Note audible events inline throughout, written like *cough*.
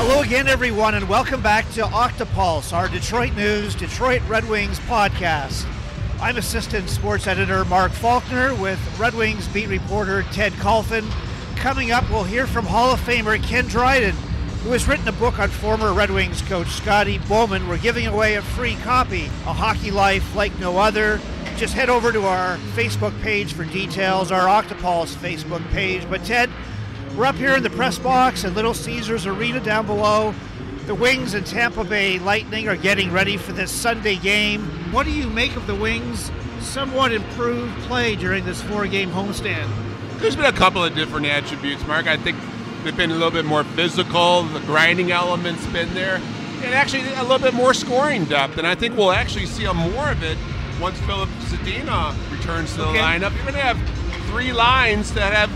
Hello again, everyone, and welcome back to Octopulse, our Detroit News, Detroit Red Wings podcast. I'm Assistant Sports Editor Mark Falkner with Red Wings beat reporter Ted Kulfan. Coming up, we'll hear from Hall of Famer Ken Dryden who has written a book on former Red Wings coach Scotty Bowman. We're giving away a free copy, A Hockey Life Like No Other. Just head over to our Facebook page for details, our Octopulse Facebook page. But Ted, we're up here in the press box at Little Caesars Arena down below. The Wings and Tampa Bay Lightning are getting ready for this Sunday game. What do you make of the Wings' somewhat improved play during this four-game homestand? There's been a couple of different attributes, Mark. I think They've been a little bit more physical. The grinding element's been there, and actually a little bit more scoring depth. And I think we'll actually see a more of it once Filip Zadina returns to the okay. lineup. You're going to have three lines that have,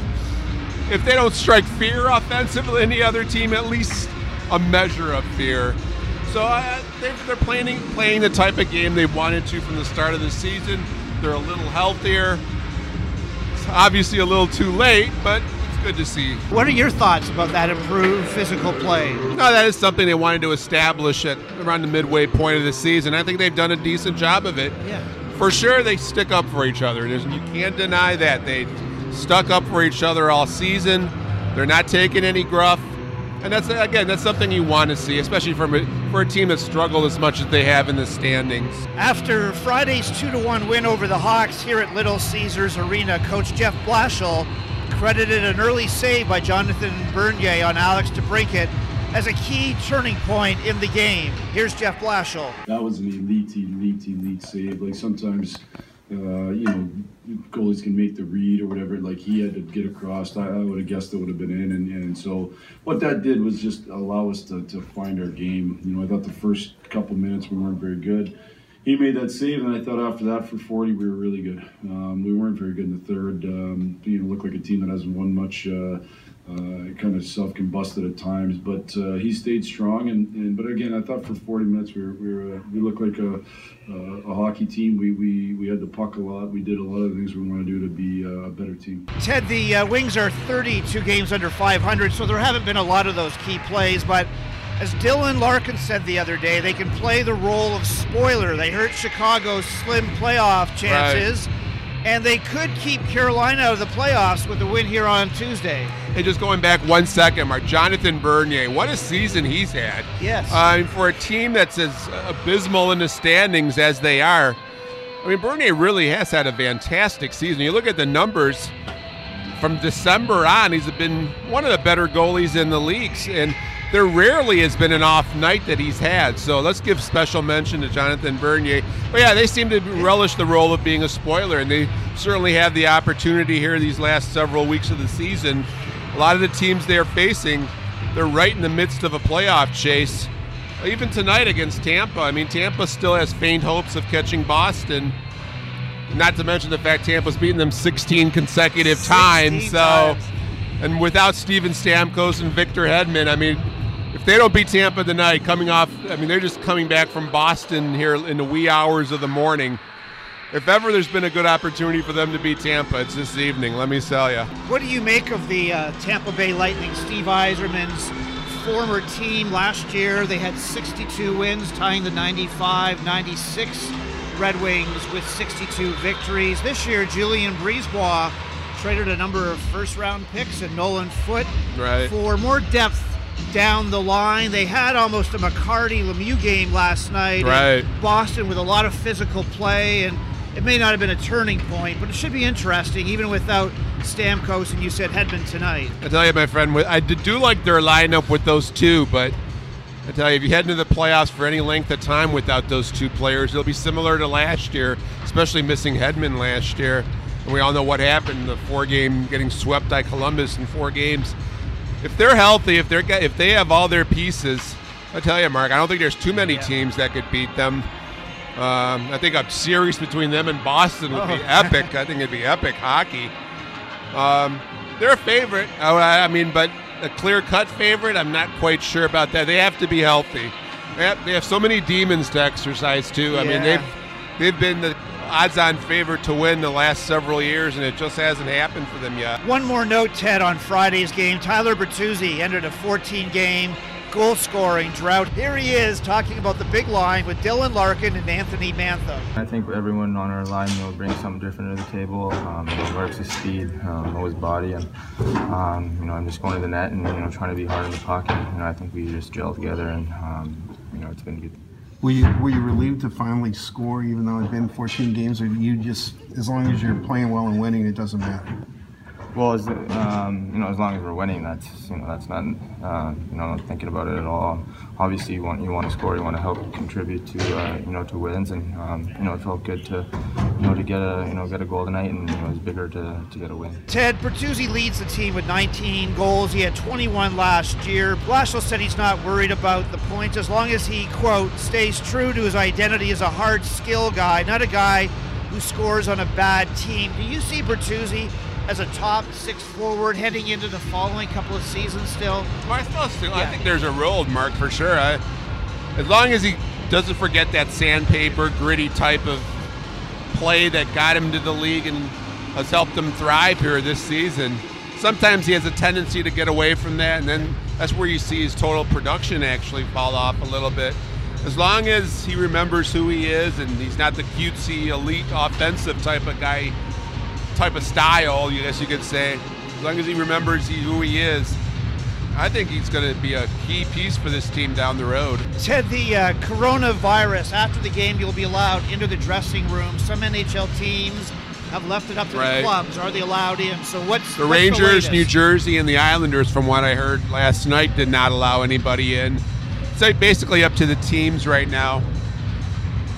if they don't strike fear offensively, any other team at least a measure of fear. So uh, they're, they're playing playing the type of game they wanted to from the start of the season. They're a little healthier. It's obviously a little too late, but it's good to see. What are your thoughts about that improved physical play? No, that is something they wanted to establish at around the midway point of the season. I think they've done a decent job of it. Yeah. For sure, they stick up for each other. There's, you can't deny that. They stuck up for each other all season. They're not taking any gruff. And that's again, that's something you want to see, especially from a, for a team that struggled as much as they have in the standings. After Friday's two to one win over the Hawks here at Little Caesars Arena, Coach Jeff Blashill credited an early save by Jonathan Bernier on Alex DeBrincat as a key turning point in the game. Here's Jeff Blashill. That was an elite, elite, elite save. Like sometimes, uh, you know, goalies can make the read or whatever. Like he had to get across. I, I would have guessed it would have been in. And, and so what that did was just allow us to, to find our game. You know, I thought the first couple minutes we weren't very good he made that save, and I thought after that for 40 we were really good. Um, we weren't very good in the third. Um, you know, looked like a team that hasn't won much. Uh, uh, kind of self-combusted at times, but uh, he stayed strong. And, and, but again, I thought for 40 minutes we were, we, were, uh, we looked like a, a, hockey team. We, we we had the puck a lot. We did a lot of things we want to do to be uh, a better team. Ted, the uh, Wings are 32 games under 500, so there haven't been a lot of those key plays, but as Dylan Larkin said the other day, they can play the role of spoiler. They hurt Chicago's slim playoff chances. Right. And they could keep Carolina out of the playoffs with a win here on Tuesday. And just going back one second, Mark. Jonathan Bernier, what a season he's had. Yes. Uh, for a team that's as abysmal in the standings as they are, I mean, Bernier really has had a fantastic season. You look at the numbers from December on, he's been one of the better goalies in the leagues. And there rarely has been an off night that he's had. So let's give special mention to Jonathan Bernier. But yeah, they seem to relish the role of being a spoiler, and they certainly have the opportunity here these last several weeks of the season. A lot of the teams they're facing, they're right in the midst of a playoff chase. Even tonight against Tampa, I mean, Tampa still has faint hopes of catching Boston. Not to mention the fact Tampa's beaten them 16 consecutive 16 times. So, times. and without Steven Stamkos and Victor Hedman, I mean, if they don't beat Tampa tonight, coming off, I mean, they're just coming back from Boston here in the wee hours of the morning. If ever there's been a good opportunity for them to beat Tampa, it's this evening. Let me tell you. What do you make of the uh, Tampa Bay Lightning, Steve Yzerman's former team last year? They had 62 wins, tying the 95 96 Red Wings with 62 victories. This year, Julien BriseBois traded a number of first round picks and Nolan Foote right. for more depth down the line. They had almost a McCarty Lemieux game last night. Right. Boston with a lot of physical play, and it may not have been a turning point, but it should be interesting, even without Stamkos and you said Hedman tonight. I tell you, my friend, I do like their lineup with those two, but I tell you, if you head into the playoffs for any length of time without those two players, it'll be similar to last year, especially missing Hedman last year. And we all know what happened the four game getting swept by Columbus in four games. If they're healthy, if they're if they have all their pieces, I tell you, Mark, I don't think there's too many teams that could beat them. Um, I think a series between them and Boston would be oh. epic. I think it'd be epic hockey. Um, they're a favorite. I, I mean, but a clear cut favorite, I'm not quite sure about that. They have to be healthy. They have, they have so many demons to exercise too. I yeah. mean, they've they've been the odds-on favorite to win the last several years, and it just hasn't happened for them yet. One more note, Ted, on Friday's game. Tyler Bertuzzi entered a 14-game goal scoring drought. Here he is talking about the big line with Dylan Larkin and Anthony Mantha. I think everyone on our line will bring something different to the table. Um, you know, Mark's his speed, um, know body, and um, you know I'm just going to the net and you know trying to be hard in the pocket. You know I think we just gel together and um, you know it's been good. Were you were you relieved to finally score, even though it's been 14 games, or you just as long as you're playing well and winning, it doesn't matter? Well, as um, you know, as long as we're winning, that's you know, that's not uh, you know, thinking about it at all. Obviously, you want you want to score, you want to help contribute to uh, you know to wins, and um, you know, it felt good to you know to get a you know get a goal tonight, and you know, it's bigger to, to get a win. Ted Bertuzzi leads the team with 19 goals. He had 21 last year. Blashill said he's not worried about the points as long as he quote stays true to his identity as a hard skill guy, not a guy who scores on a bad team. Do you see Bertuzzi? As a top six forward heading into the following couple of seasons still? Well, I yeah. I think there's a role mark for sure. I, as long as he doesn't forget that sandpaper, gritty type of play that got him to the league and has helped him thrive here this season. Sometimes he has a tendency to get away from that, and then that's where you see his total production actually fall off a little bit. As long as he remembers who he is and he's not the cutesy, elite, offensive type of guy type of style, I guess you could say. As long as he remembers who he is, I think he's going to be a key piece for this team down the road. Ted, the uh, coronavirus, after the game, you'll be allowed into the dressing room. Some NHL teams have left it up to right. the clubs. Are they allowed in? So what's the what's Rangers, the New Jersey, and the Islanders, from what I heard last night, did not allow anybody in. It's basically up to the teams right now.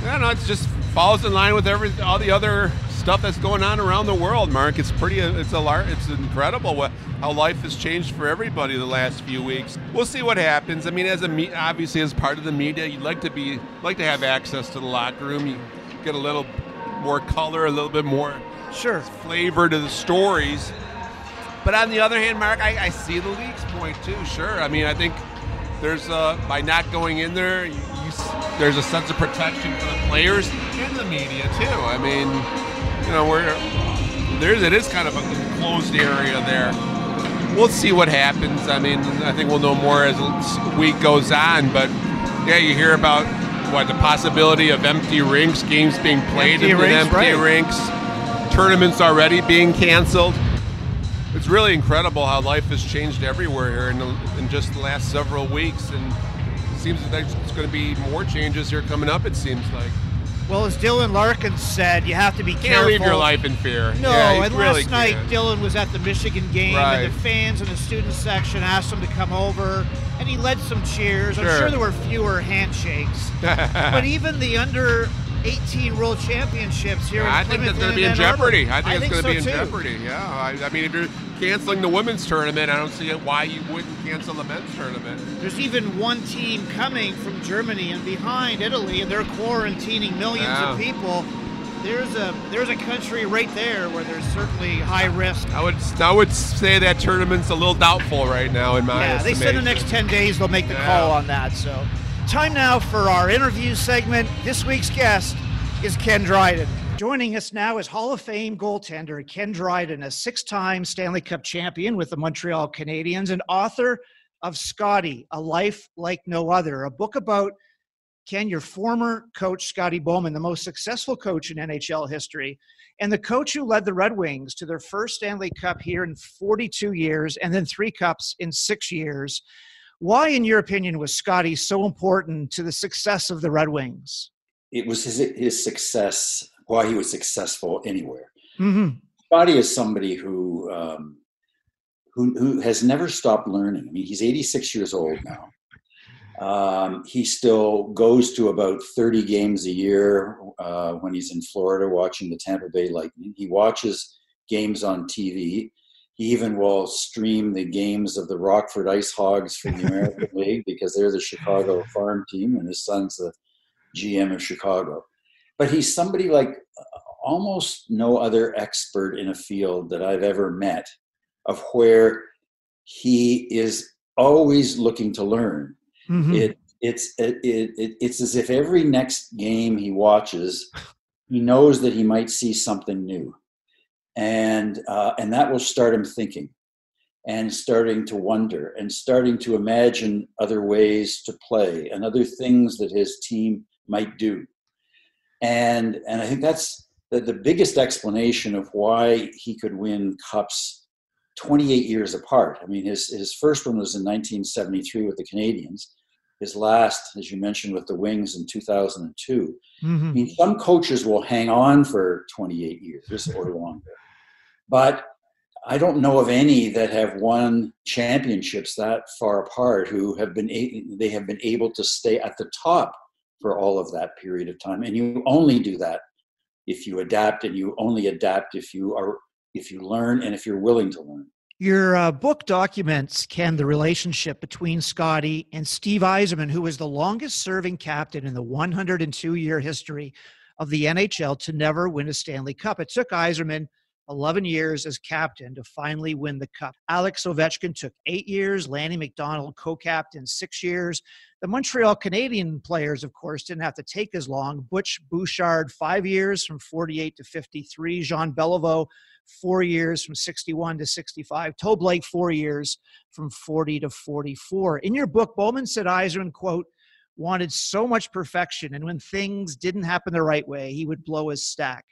I don't know. It just falls in line with every all the other stuff that's going on around the world, Mark. It's pretty, it's a, it's incredible what how life has changed for everybody the last few weeks. We'll see what happens. I mean, as a obviously as part of the media, you'd like to be like to have access to the locker room. You get a little more color, a little bit more sure flavor to the stories. But on the other hand, Mark, I, I see the league's point too. Sure, I mean, I think there's uh, by not going in there, you, you, there's a sense of protection for the players and the media too. I mean you know, we're there's it is kind of a closed area there. We'll see what happens. I mean, I think we'll know more as the week goes on. But yeah, you hear about what the possibility of empty rinks, games being played empty in rinks, empty right. rinks, tournaments already being canceled. It's really incredible how life has changed everywhere here in, the, in just the last several weeks, and it seems that there's going to be more changes here coming up. It seems like. Well, as Dylan Larkin said, you have to be careful. Can't careful. leave your life in fear. No, yeah, and really last night Dylan was at the Michigan game, right. and the fans in the student section asked him to come over, and he led some cheers. Sure. I'm sure there were fewer handshakes, *laughs* but even the under 18 World Championships here. I think that's going to be in jeopardy. I think I it's going to so be in too. jeopardy. Yeah, I, I, mean, if you're canceling the women's tournament, I don't see why you wouldn't cancel the men's tournament. There's even one team coming from Germany and behind Italy, and they're quarantining millions yeah. of people. There's a there's a country right there where there's certainly high risk. I would I would say that tournament's a little doubtful right now in my yeah. They said the next ten days they'll make the yeah. call on that. So Time now for our interview segment. This week's guest is Ken Dryden. Joining us now is Hall of Fame goaltender Ken Dryden, a six time Stanley Cup champion with the Montreal Canadiens and author of Scotty, A Life Like No Other, a book about Ken, your former coach, Scotty Bowman, the most successful coach in NHL history, and the coach who led the Red Wings to their first Stanley Cup here in 42 years and then three cups in six years. Why, in your opinion, was Scotty so important to the success of the Red Wings? It was his, his success, why he was successful anywhere. Mm-hmm. Scotty is somebody who, um, who, who has never stopped learning. I mean, he's 86 years old now. Um, he still goes to about 30 games a year uh, when he's in Florida watching the Tampa Bay Lightning. He watches games on TV. He even will stream the games of the Rockford Ice Hogs from the *laughs* American League because they're the Chicago *laughs* farm team and his son's the GM of Chicago. But he's somebody like almost no other expert in a field that I've ever met of where he is always looking to learn. Mm-hmm. It, it's it, it, it's as if every next game he watches, he knows that he might see something new, and uh, and that will start him thinking, and starting to wonder, and starting to imagine other ways to play and other things that his team might do, and and I think that's the, the biggest explanation of why he could win cups 28 years apart. I mean, his, his first one was in 1973 with the canadians His last, as you mentioned, with the Wings in 2002. Mm-hmm. I mean, some coaches will hang on for 28 years or longer. But I don't know of any that have won championships that far apart who have been they have been able to stay at the top for all of that period of time. And you only do that if you adapt, and you only adapt if you are if you learn and if you're willing to learn. Your uh, book documents, Ken, the relationship between Scotty and Steve Yzerman, who was the longest serving captain in the 102 year history of the NHL to never win a Stanley Cup. It took Yzerman 11 years as captain to finally win the cup. Alex Ovechkin took eight years, Lanny McDonald co captain six years. The Montreal Canadian players, of course, didn't have to take as long. Butch Bouchard, five years from 48 to 53. Jean Beliveau, four years from 61 to 65. Toe Blake, four years from 40 to 44. In your book, Bowman said Yzerman, quote, wanted so much perfection, and when things didn't happen the right way, he would blow his stack.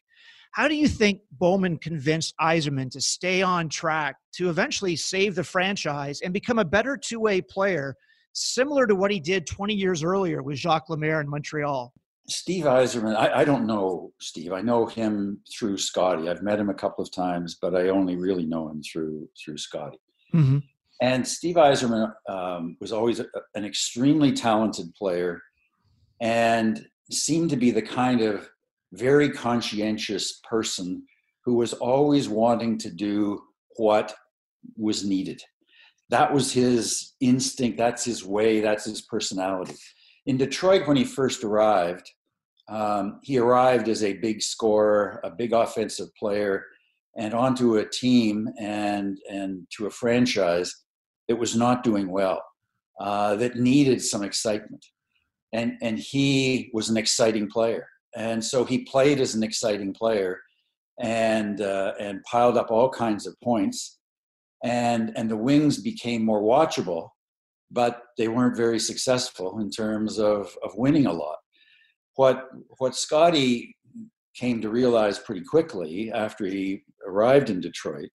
How do you think Bowman convinced Yzerman to stay on track to eventually save the franchise and become a better two way player, similar to what he did 20 years earlier with Jacques Lemaire in Montreal? Steve Yzerman, I, I, don't know Steve. I know him through Scotty. I've met him a couple of times, but I only really know him through through Scotty. Mm-hmm. And Steve Yzerman um, was always a, an extremely talented player, and seemed to be the kind of very conscientious person who was always wanting to do what was needed. That was his instinct, that's his way, that's his personality. In Detroit, when he first arrived, um, he arrived as a big scorer, a big offensive player, and onto a team and, and to a franchise that was not doing well, uh, that needed some excitement. And, and he was an exciting player and so he played as an exciting player and uh, and piled up all kinds of points and and the wings became more watchable but they weren't very successful in terms of of winning a lot what what scotty came to realize pretty quickly after he arrived in detroit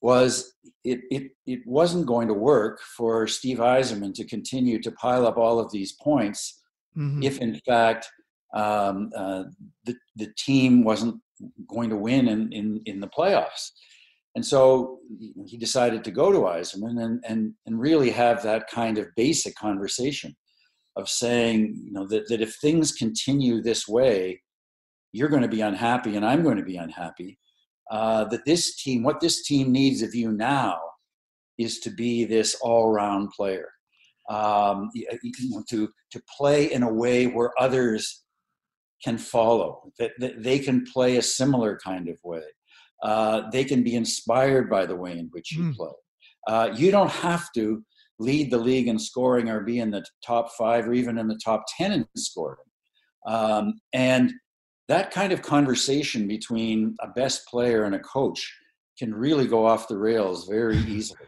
was it, it, it wasn't going to work for Steve Yzerman to continue to pile up all of these points mm-hmm. if, in fact, um, uh, the, the team wasn't going to win in, in, in the playoffs. And so he decided to go to Yzerman and, and, and really have that kind of basic conversation of saying, you know, that, that if things continue this way, you're going to be unhappy and I'm going to be unhappy. Uh, that this team, what this team needs of you now is to be this all round player. Um, you know, to, to play in a way where others can follow, that, that they can play a similar kind of way. Uh, they can be inspired by the way in which you mm. play. Uh, you don't have to lead the league in scoring or be in the top five or even in the top 10 in scoring. Um, and that kind of conversation between a best player and a coach can really go off the rails very *laughs* easily.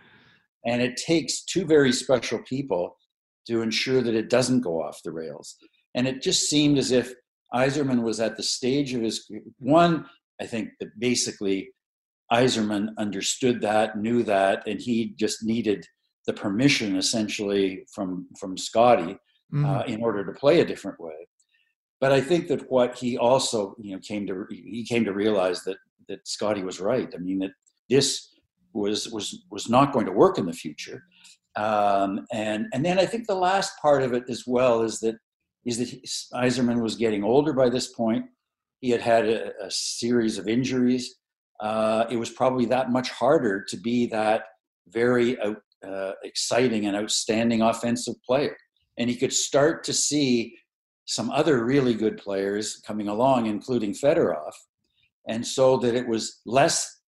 And it takes two very special people to ensure that it doesn't go off the rails. And it just seemed as if Yzerman was at the stage of his one. I think that basically Yzerman understood that, knew that, and he just needed the permission essentially from from Scotty mm. uh, in order to play a different way. But I think that what he also you know came to he came to realize that that Scotty was right. I mean that this was was was not going to work in the future, Um, and and then I think the last part of it as well is that is that Yzerman was getting older by this point. He had had a, a series of injuries. Uh, it was probably that much harder to be that very out, uh, exciting and outstanding offensive player. And he could start to see some other really good players coming along, including Fedorov. And so that it was less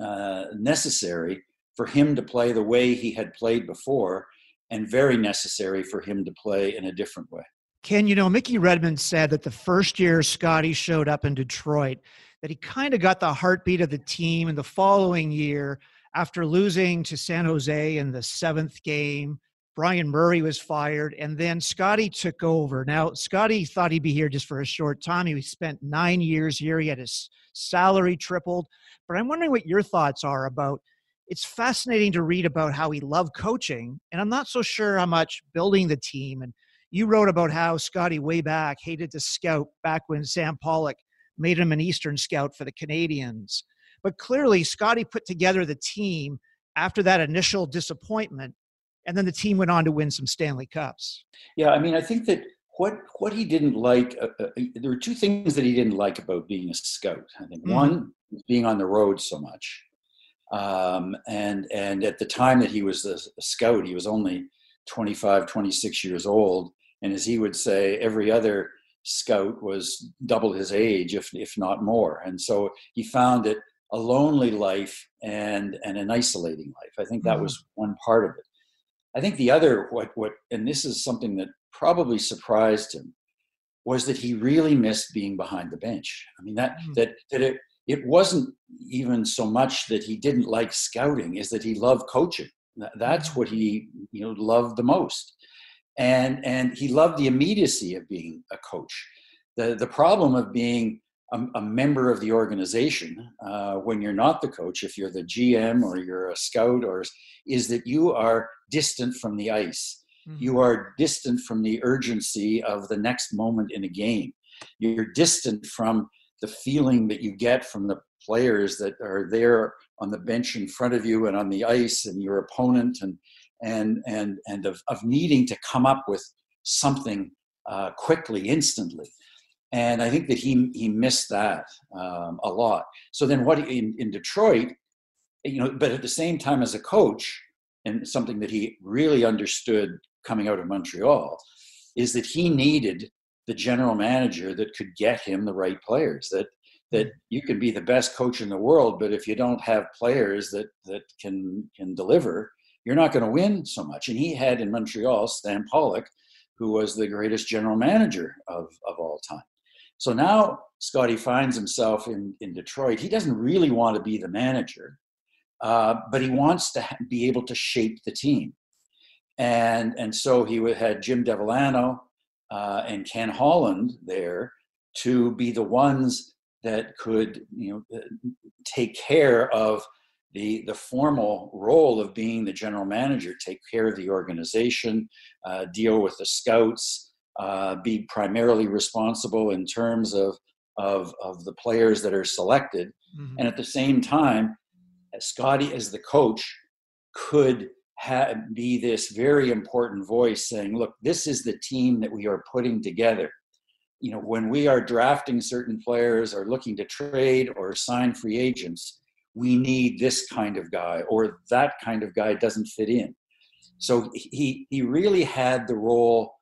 uh, necessary for him to play the way he had played before and very necessary for him to play in a different way. Ken, you know, Mickey Redmond said that the first year Scotty showed up in Detroit, that he kind of got the heartbeat of the team. And the following year, after losing to San Jose in the seventh game, Brian Murray was fired, and then Scotty took over. Now, Scotty thought he'd be here just for a short time. He spent nine years here. He had his salary tripled. But I'm wondering what your thoughts are about it's fascinating to read about how he loved coaching, and I'm not so sure how much building the team. And you wrote about how Scotty way back hated to scout back when Sam Pollock made him an Eastern scout for the Canadians. But clearly, Scotty put together the team after that initial disappointment, and then the team went on to win some Stanley Cups. Yeah, I mean, I think that what what he didn't like, uh, uh, there were two things that he didn't like about being a scout. I think mm-hmm. one, being on the road so much, um, and and at the time that he was a, a, scout, he was only 25, 26 years old. And as he would say, every other scout was double his age, if if not more. And so he found it a lonely life and and an isolating life. I think that mm-hmm. was one part of it. I think the other what what and this is something that probably surprised him was that he really missed being behind the bench. I mean that mm-hmm. that that it it wasn't even so much that he didn't like scouting is that he loved coaching that's what he you know loved the most and and he loved the immediacy of being a coach. The the problem of being a, a member of the organization uh, when you're not the coach if you're the gm or you're a scout or is that you are distant from the ice. Mm-hmm. you are distant from the urgency of the next moment in a game. You're distant from the feeling that you get from the players that are there on the bench in front of you and on the ice and your opponent and and and and of, of needing to come up with something uh, quickly instantly. And i think that he he missed that um, a lot. So then what in, in detroit you know but at the same time as a coach and something that he really understood coming out of montreal is that he needed the general manager that could get him the right players that that you can be the best coach in the world but if you don't have players that that can can deliver you're not going to win so much. And he had in montreal Stan pollock who was the greatest general manager of of all time. So now scotty finds himself in in detroit. He doesn't really want to be the manager uh, but he wants to be able to shape the team. And and so he had jim devellano uh, and Ken Holland there to be the ones that could you know uh, take care of the the formal role of being the general manager, take care of the organization, uh, deal with the scouts, uh, be primarily responsible in terms of of of the players that are selected, mm-hmm. and at the same time, Scotty as the coach could have, be this very important voice saying, look, this is the team that we are putting together. You know, when we are drafting certain players or looking to trade or sign free agents, we need this kind of guy or that kind of guy doesn't fit in. So he he really had the role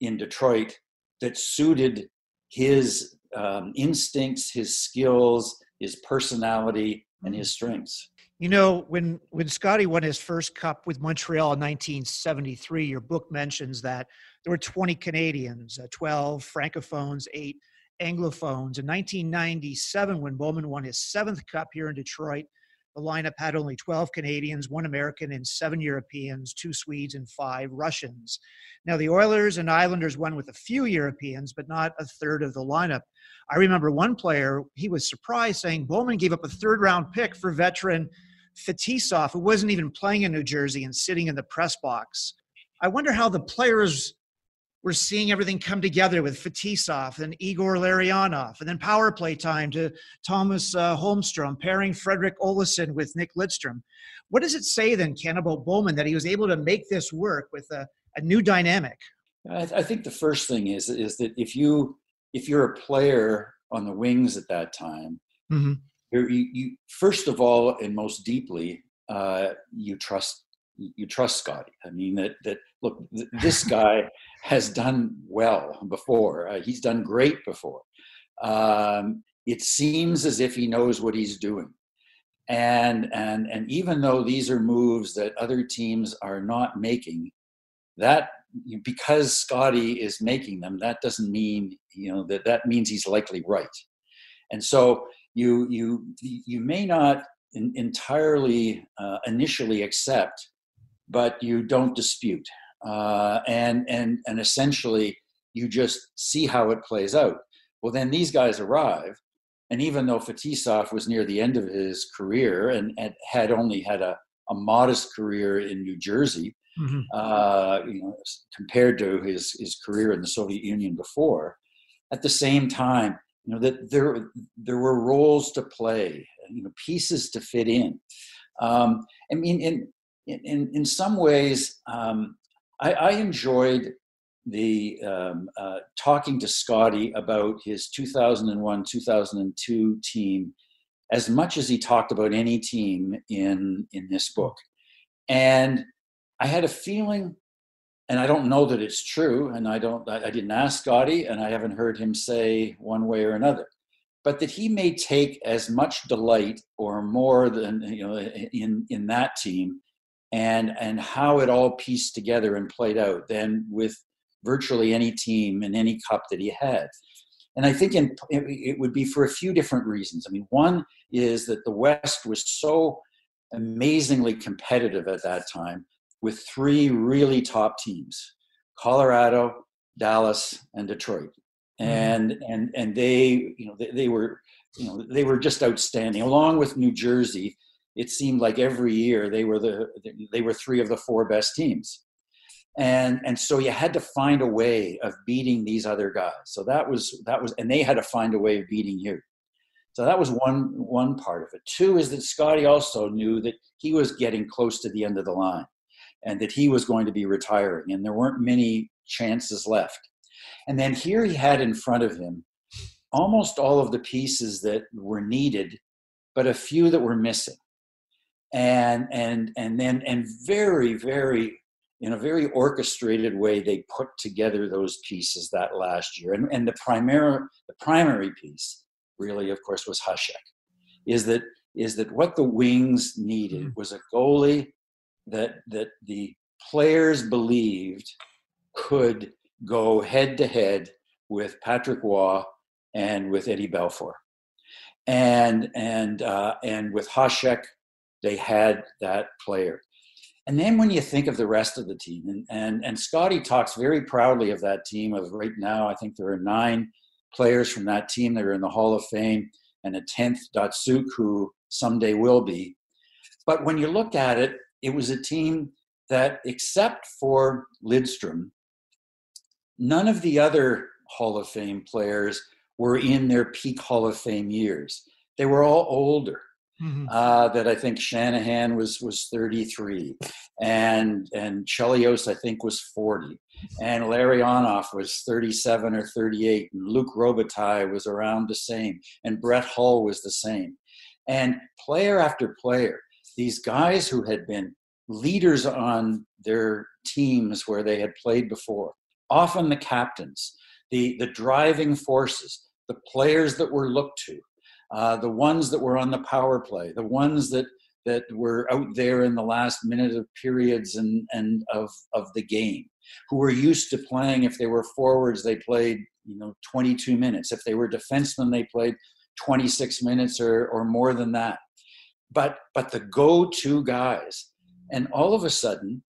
in Detroit that suited his um, instincts, his skills, his personality, and his strengths. You know, when when Scotty won his first cup with Montreal in 1973, your book mentions that there were 20 Canadians, uh, 12 francophones, eight anglophones. In 1997, when Bowman won his seventh cup here in Detroit, the lineup had only 12 Canadians, one American, and seven Europeans, two Swedes, and five Russians. Now, the Oilers and Islanders won with a few Europeans, but not a third of the lineup. I remember one player, he was surprised saying Bowman gave up a third round pick for veteran Fetisov, who wasn't even playing in New Jersey and sitting in the press box. I wonder how the players we're seeing everything come together with Fetisov and Igor Larionov, and then power play time to Thomas uh, Holmstrom pairing Fredrik Olausson with Nick Lidstrom. What does it say then, Ken, about Bowman that he was able to make this work with a, a new dynamic? I, th- I, think the first thing is is that if you if you're a player on the wings at that time, mm-hmm. you, you, first of all and most deeply uh, you trust you trust Scotty. I mean that that look th- this guy has done well before. Uh, he's done great before. Um, it seems as if he knows what he's doing. And and and even though these are moves that other teams are not making, that because Scotty is making them, that doesn't mean you know that that means he's likely right. And so you you you may not in, entirely uh, initially accept, but you don't dispute, uh, and and and essentially you just see how it plays out. Well, then these guys arrive, and even though Fetisov was near the end of his career and, and had only had a, a modest career in New Jersey, mm-hmm. uh, you know, compared to his, his career in the Soviet Union before. At the same time, you know that there there were roles to play, you know, pieces to fit in. Um, I mean, in in in some ways, um, I, I, enjoyed the um, uh, talking to Scotty about his 2001 2002 team as much as he talked about any team in in this book, and I had a feeling, and I don't know that it's true, and I don't, I, I didn't ask Scotty, and I haven't heard him say one way or another, but that he may take as much delight or more than you know in in that team, and and how it all pieced together and played out than with virtually any team in any cup that he had. And I think in, it would be for a few different reasons. I mean, one is that the West was so amazingly competitive at that time with three really top teams Colorado, Dallas, and Detroit. Mm-hmm. And and and they, you know, they, they were, you know, they were just outstanding. Along with New Jersey, it seemed like every year they were the they were three of the four best teams. And and so you had to find a way of beating these other guys. So that was that was and they had to find a way of beating you. So that was one one part of it. Two is that Scotty also knew that he was getting close to the end of the line and that he was going to be retiring, and there weren't many chances left. And then here he had in front of him almost all of the pieces that were needed, but a few that were missing. And and and then and very very in a very orchestrated way they put together those pieces that last year. And and the primary the primary piece really of course was Hasek. Is that is that what the Wings needed mm. was a goalie that that the players believed could go head to head with Patrick Roy and with Eddie Belfour, and and uh, and with Hasek, they had that player. And then when you think of the rest of the team, and, and, and Scotty talks very proudly of that team of right now, I think there are nine players from that team that are in the Hall of Fame, and a tenth Datsyuk, who someday will be. But when you look at it, it was a team that, except for Lidstrom, none of the other Hall of Fame players were in their peak Hall of Fame years. They were all older. Mm-hmm. Uh, that I think Shanahan was was 33, and and Chelios I think was 40, and Larionov was 37 or 38, and Luc Robitaille was around the same, and Brett Hull was the same, and player after player these guys who had been leaders on their teams where they had played before, often the captains, the, the driving forces, the players that were looked to, uh, the ones that were on the power play, the ones that that were out there in the last minute of periods and, and of, of the game, who were used to playing. If they were forwards, they played you know 22 minutes. If they were defensemen, they played 26 minutes or, or more than that but but the go-to guys and all of a sudden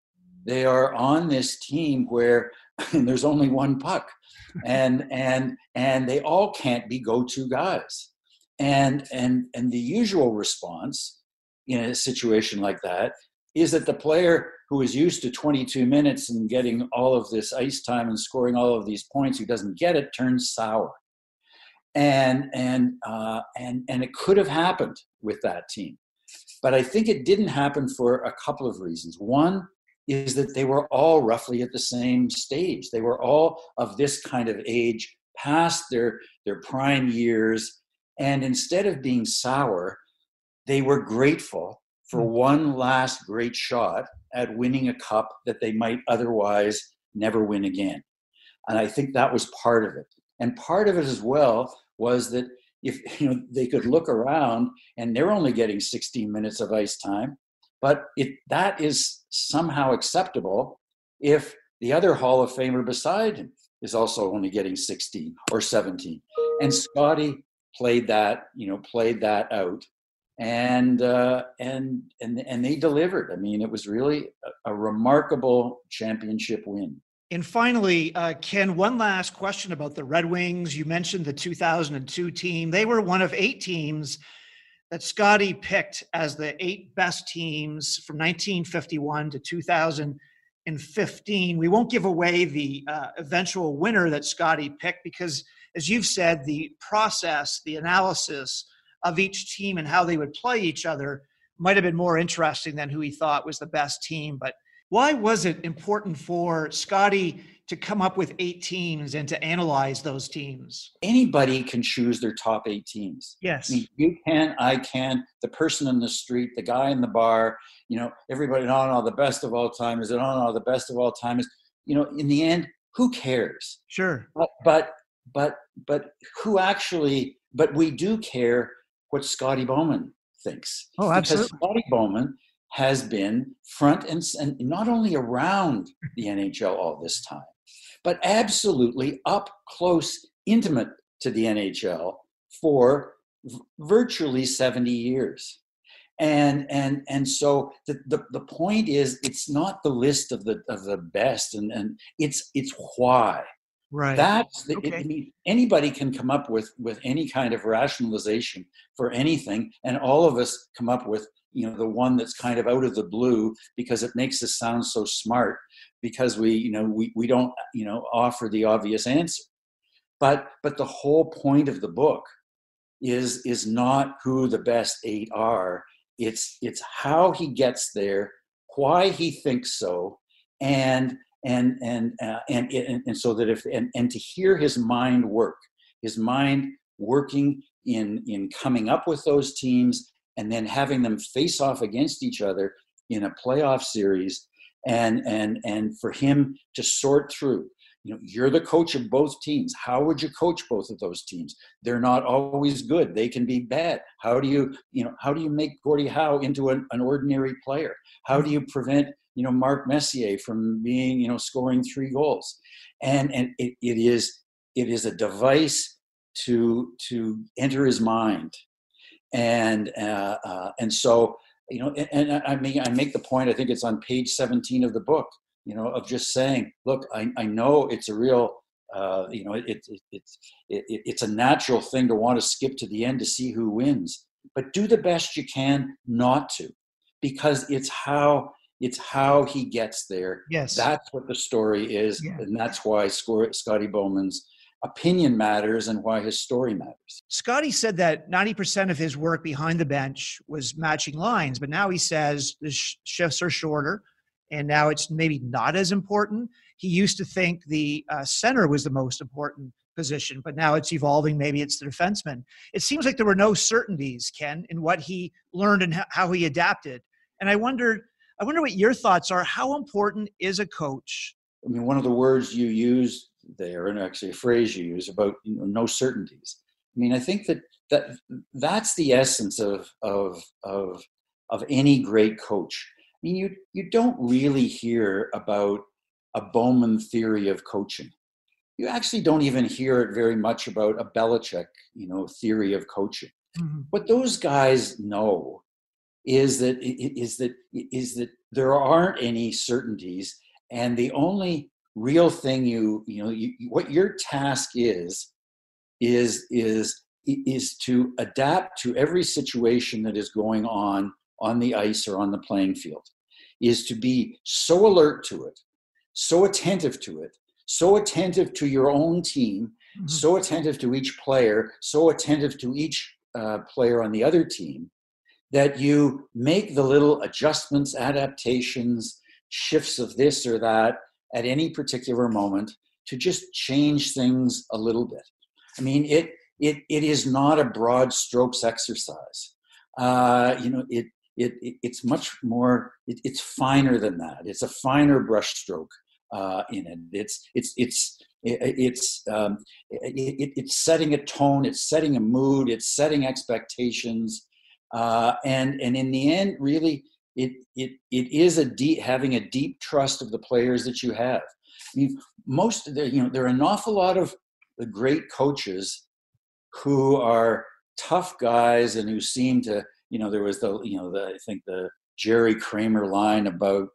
they are on this team where *laughs* there's only one puck and and and they all can't be go-to guys and and and the usual response in a situation like that is that the player who is used to 22 minutes and getting all of this ice time and scoring all of these points who doesn't get it turns sour. And and uh, and and it could have happened with that team. But i think it didn't happen for a couple of reasons. One is that they were all roughly at the same stage. They were all of this kind of age past their their prime years and instead of being sour they were grateful for hmm. one last great shot at winning a cup that they might otherwise never win again. And i think that was part of it. And part of it as well was that if *laughs* you know they could look around and they're only getting 16 minutes of ice time but it that is somehow acceptable if the other hall of famer beside him is also only getting 16 or 17 and scotty played that you know played that out and uh, and and and they delivered i mean it was really a, a remarkable championship win and finally, uh, Ken, one last question about the Red Wings. You mentioned the 2002 team. They were one of eight teams that Scotty picked as the eight best teams from 1951 to 2015. We won't give away the uh, eventual winner that Scotty picked because, as you've said, the process, the analysis of each team and how they would play each other might have been more interesting than who he thought was the best team. But why was it important for Scotty to come up with eight teams and to analyze those teams? Anybody can choose their top eight teams. Yes. I mean, you can, I can, the person in the street, the guy in the bar, you know, everybody, no, no, the best of all time is, it, no, no, the best of all time is, you know, in the end, who cares? Sure. But, but, but, but who actually, but we do care what Scotty Bowman thinks. Oh, absolutely. Because Scotty Bowman has been front and, and not only around the NHL all this time, but absolutely up close, intimate to the NHL for v- virtually 70 years. And and and so the, the, the point is it's not the list of the of the best and, and it's it's why. Right. That's the, okay. it, anybody can come up with with any kind of rationalization for anything, and all of us come up with you know the one that's kind of out of the blue because it makes us sound so smart because we you know we, we don't you know offer the obvious answer but but the whole point of the book is is not who the best eight are it's it's how he gets there why he thinks so and and and uh, and, and and so that if and, and to hear his mind work his mind working in in coming up with those teams and then having them face off against each other in a playoff series and and and for him to sort through you know you're the coach of both teams. How would you coach both of those teams? They're not always good. They can be bad. How do you you know how do you make gordie howe into an, an ordinary player? How do you prevent you know mark messier from being you know scoring three goals. And and it, it is it is a device to to enter his mind. And uh, uh, and so you know and, and, i mean i make the point i think it's on page 17 of the book you know of just saying look i, I know it's a real uh, you know it, it, it's it, it's a natural thing to want to skip to the end to see who wins. But do the best you can not to because it's how it's how he gets there yes that's what the story is yeah. and that's why scotty bowman's opinion matters and why his story matters. Scotty said that 90% of his work behind the bench was matching lines, but now he says the sh- shifts are shorter and now it's maybe not as important. He used to think the uh, center was the most important position, but now it's evolving. Maybe it's the defenseman. It seems like there were no certainties, Ken, in what he learned and how he adapted. And I wondered, I wonder what your thoughts are. How important is a coach? I mean, one of the words you use there, and actually a phrase you use about you know, no certainties. I mean, I think that that that's the essence of of of of any great coach. I mean, you you don't really hear about a Bowman theory of coaching. You actually don't even hear it very much about a Belichick, you know, theory of coaching. Mm-hmm. What those guys know is that is that is that there aren't any certainties, and the only real thing you you know you, what your task is is is is to adapt to every situation that is going on on the ice or on the playing field is to be so alert to it, so attentive to it, so attentive to your own team, mm-hmm. so attentive to each player, so attentive to each uh, player on the other team, that you make the little adjustments, adaptations, shifts of this or that at any particular moment to just change things a little bit. I mean, it it it is not a broad strokes exercise. Uh, you know, it, it, it it's much more. It, it's finer than that. It's a finer brushstroke uh, in it. It's it's it's it's um, it, it's setting a tone. It's setting a mood. It's setting expectations. Uh, and and in the end, really, it it it is a deep having a deep trust of the players that you have. I mean, most of the, you know there are an awful lot of the great coaches who are tough guys and who seem to you know there was the you know the I think the Jerry Kramer line about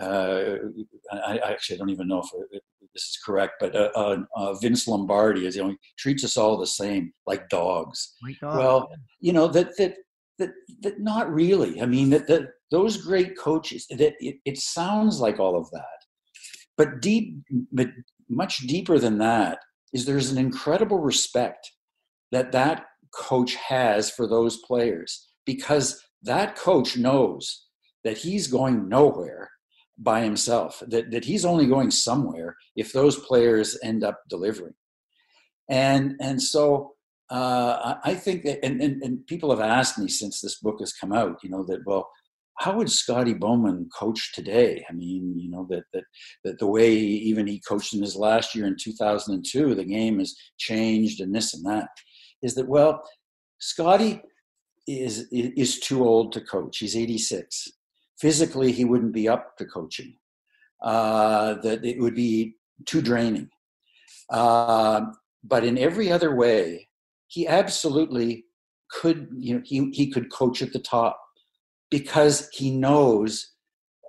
uh, I, I, actually don't even know if this is correct, but uh, uh, uh, Vince Lombardi is you know treats us all the same like dogs. well, you know that that that that not really. I mean that that those great coaches that it, it sounds like all of that, but deep, but much deeper than that is there's an incredible respect that that coach has for those players because that coach knows that he's going nowhere by himself, that, that he's only going somewhere if those players end up delivering. And, and so uh, I think that, and, and, and people have asked me since this book has come out, you know, that, well, how would Scotty Bowman coach today? I mean, you know, that, that, that the way even he coached in his last year in 2002, the game has changed and this and that is that, well, Scotty is, is too old to coach. He's 86. Physically, he wouldn't be up to coaching. Uh, that it would be too draining. Uh, but in every other way, he absolutely could, you know, he, he could coach at the top because he knows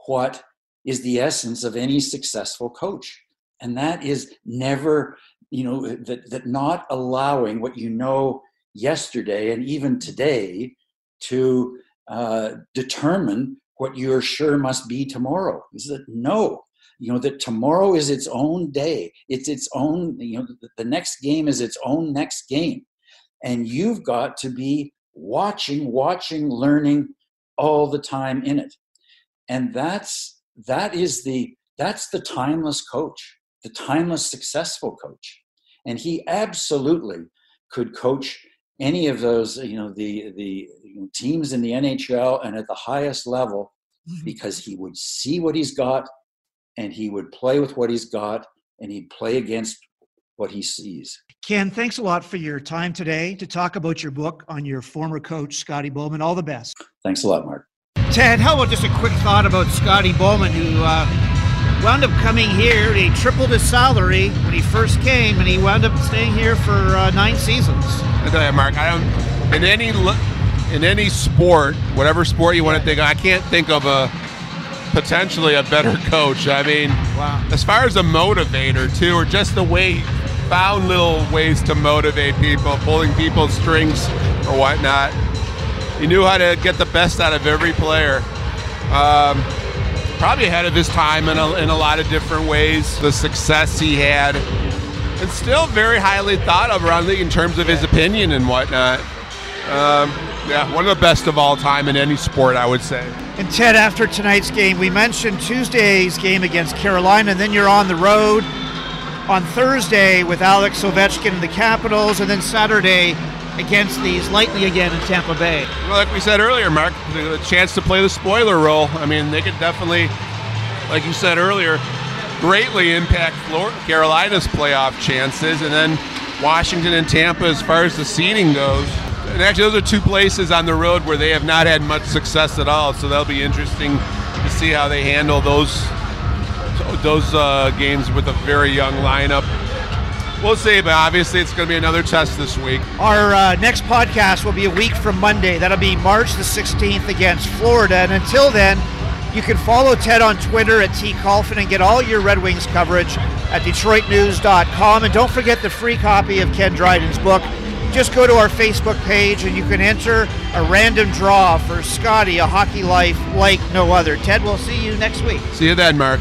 what is the essence of any successful coach. And that is never, you know, that, that not allowing what you know yesterday and even today to uh, determine what you're sure must be tomorrow. Is that no, you know, that tomorrow is its own day. It's its own, you know, the next game is its own next game. And you've got to be watching, watching, learning all the time in it. And that's that is the that's the timeless coach, the timeless successful coach. And he absolutely could coach any of those, you know, the the teams in the NHL and at the highest level, mm-hmm. because he would see what he's got, and he would play with what he's got, and he'd play against what he sees. Ken, thanks a lot for your time today to talk about your book on your former coach, Scotty Bowman. All the best. Thanks a lot, Mark. Ted, how about just a quick thought about Scotty Bowman, who uh, wound up coming here. He tripled his salary when he first came, and he wound up staying here for uh, nine seasons. I tell you, Mark, I don't in any in any sport, whatever sport you want to think. Of, I can't think of a potentially a better *laughs* coach. I mean, wow. as far as a motivator too, or just the way found little ways to motivate people, pulling people's strings or whatnot. He knew how to get the best out of every player. Um, probably ahead of his time in a, in a lot of different ways. The success he had, and still very highly thought of around the in terms of his opinion and whatnot. Um, yeah, one of the best of all time in any sport, I would say. And Ted, after tonight's game, we mentioned Tuesday's game against Carolina, and then you're on the road on Thursday with Alex Ovechkin and the Capitals, and then Saturday against these Lightning again in Tampa Bay. Well, like we said earlier, Mark, the chance to play the spoiler role. I mean, they could definitely, like you said earlier, greatly impact Florida, Carolina's playoff chances, and then Washington and Tampa as far as the seeding goes. And actually, those are two places on the road where they have not had much success at all. So that'll be interesting to see how they handle those those uh, games with a very young lineup. We'll see, but obviously it's going to be another test this week. Our uh, next podcast will be a week from Monday. That'll be March the 16th against Florida. And until then, you can follow Ted on Twitter at T. Kulfan and get all your Red Wings coverage at DetroitNews.com. And don't forget the free copy of Ken Dryden's book, just go to our Facebook page and you can enter a random draw for Scotty, a hockey life like no other. Ted, we'll see you next week. See you then, Mark.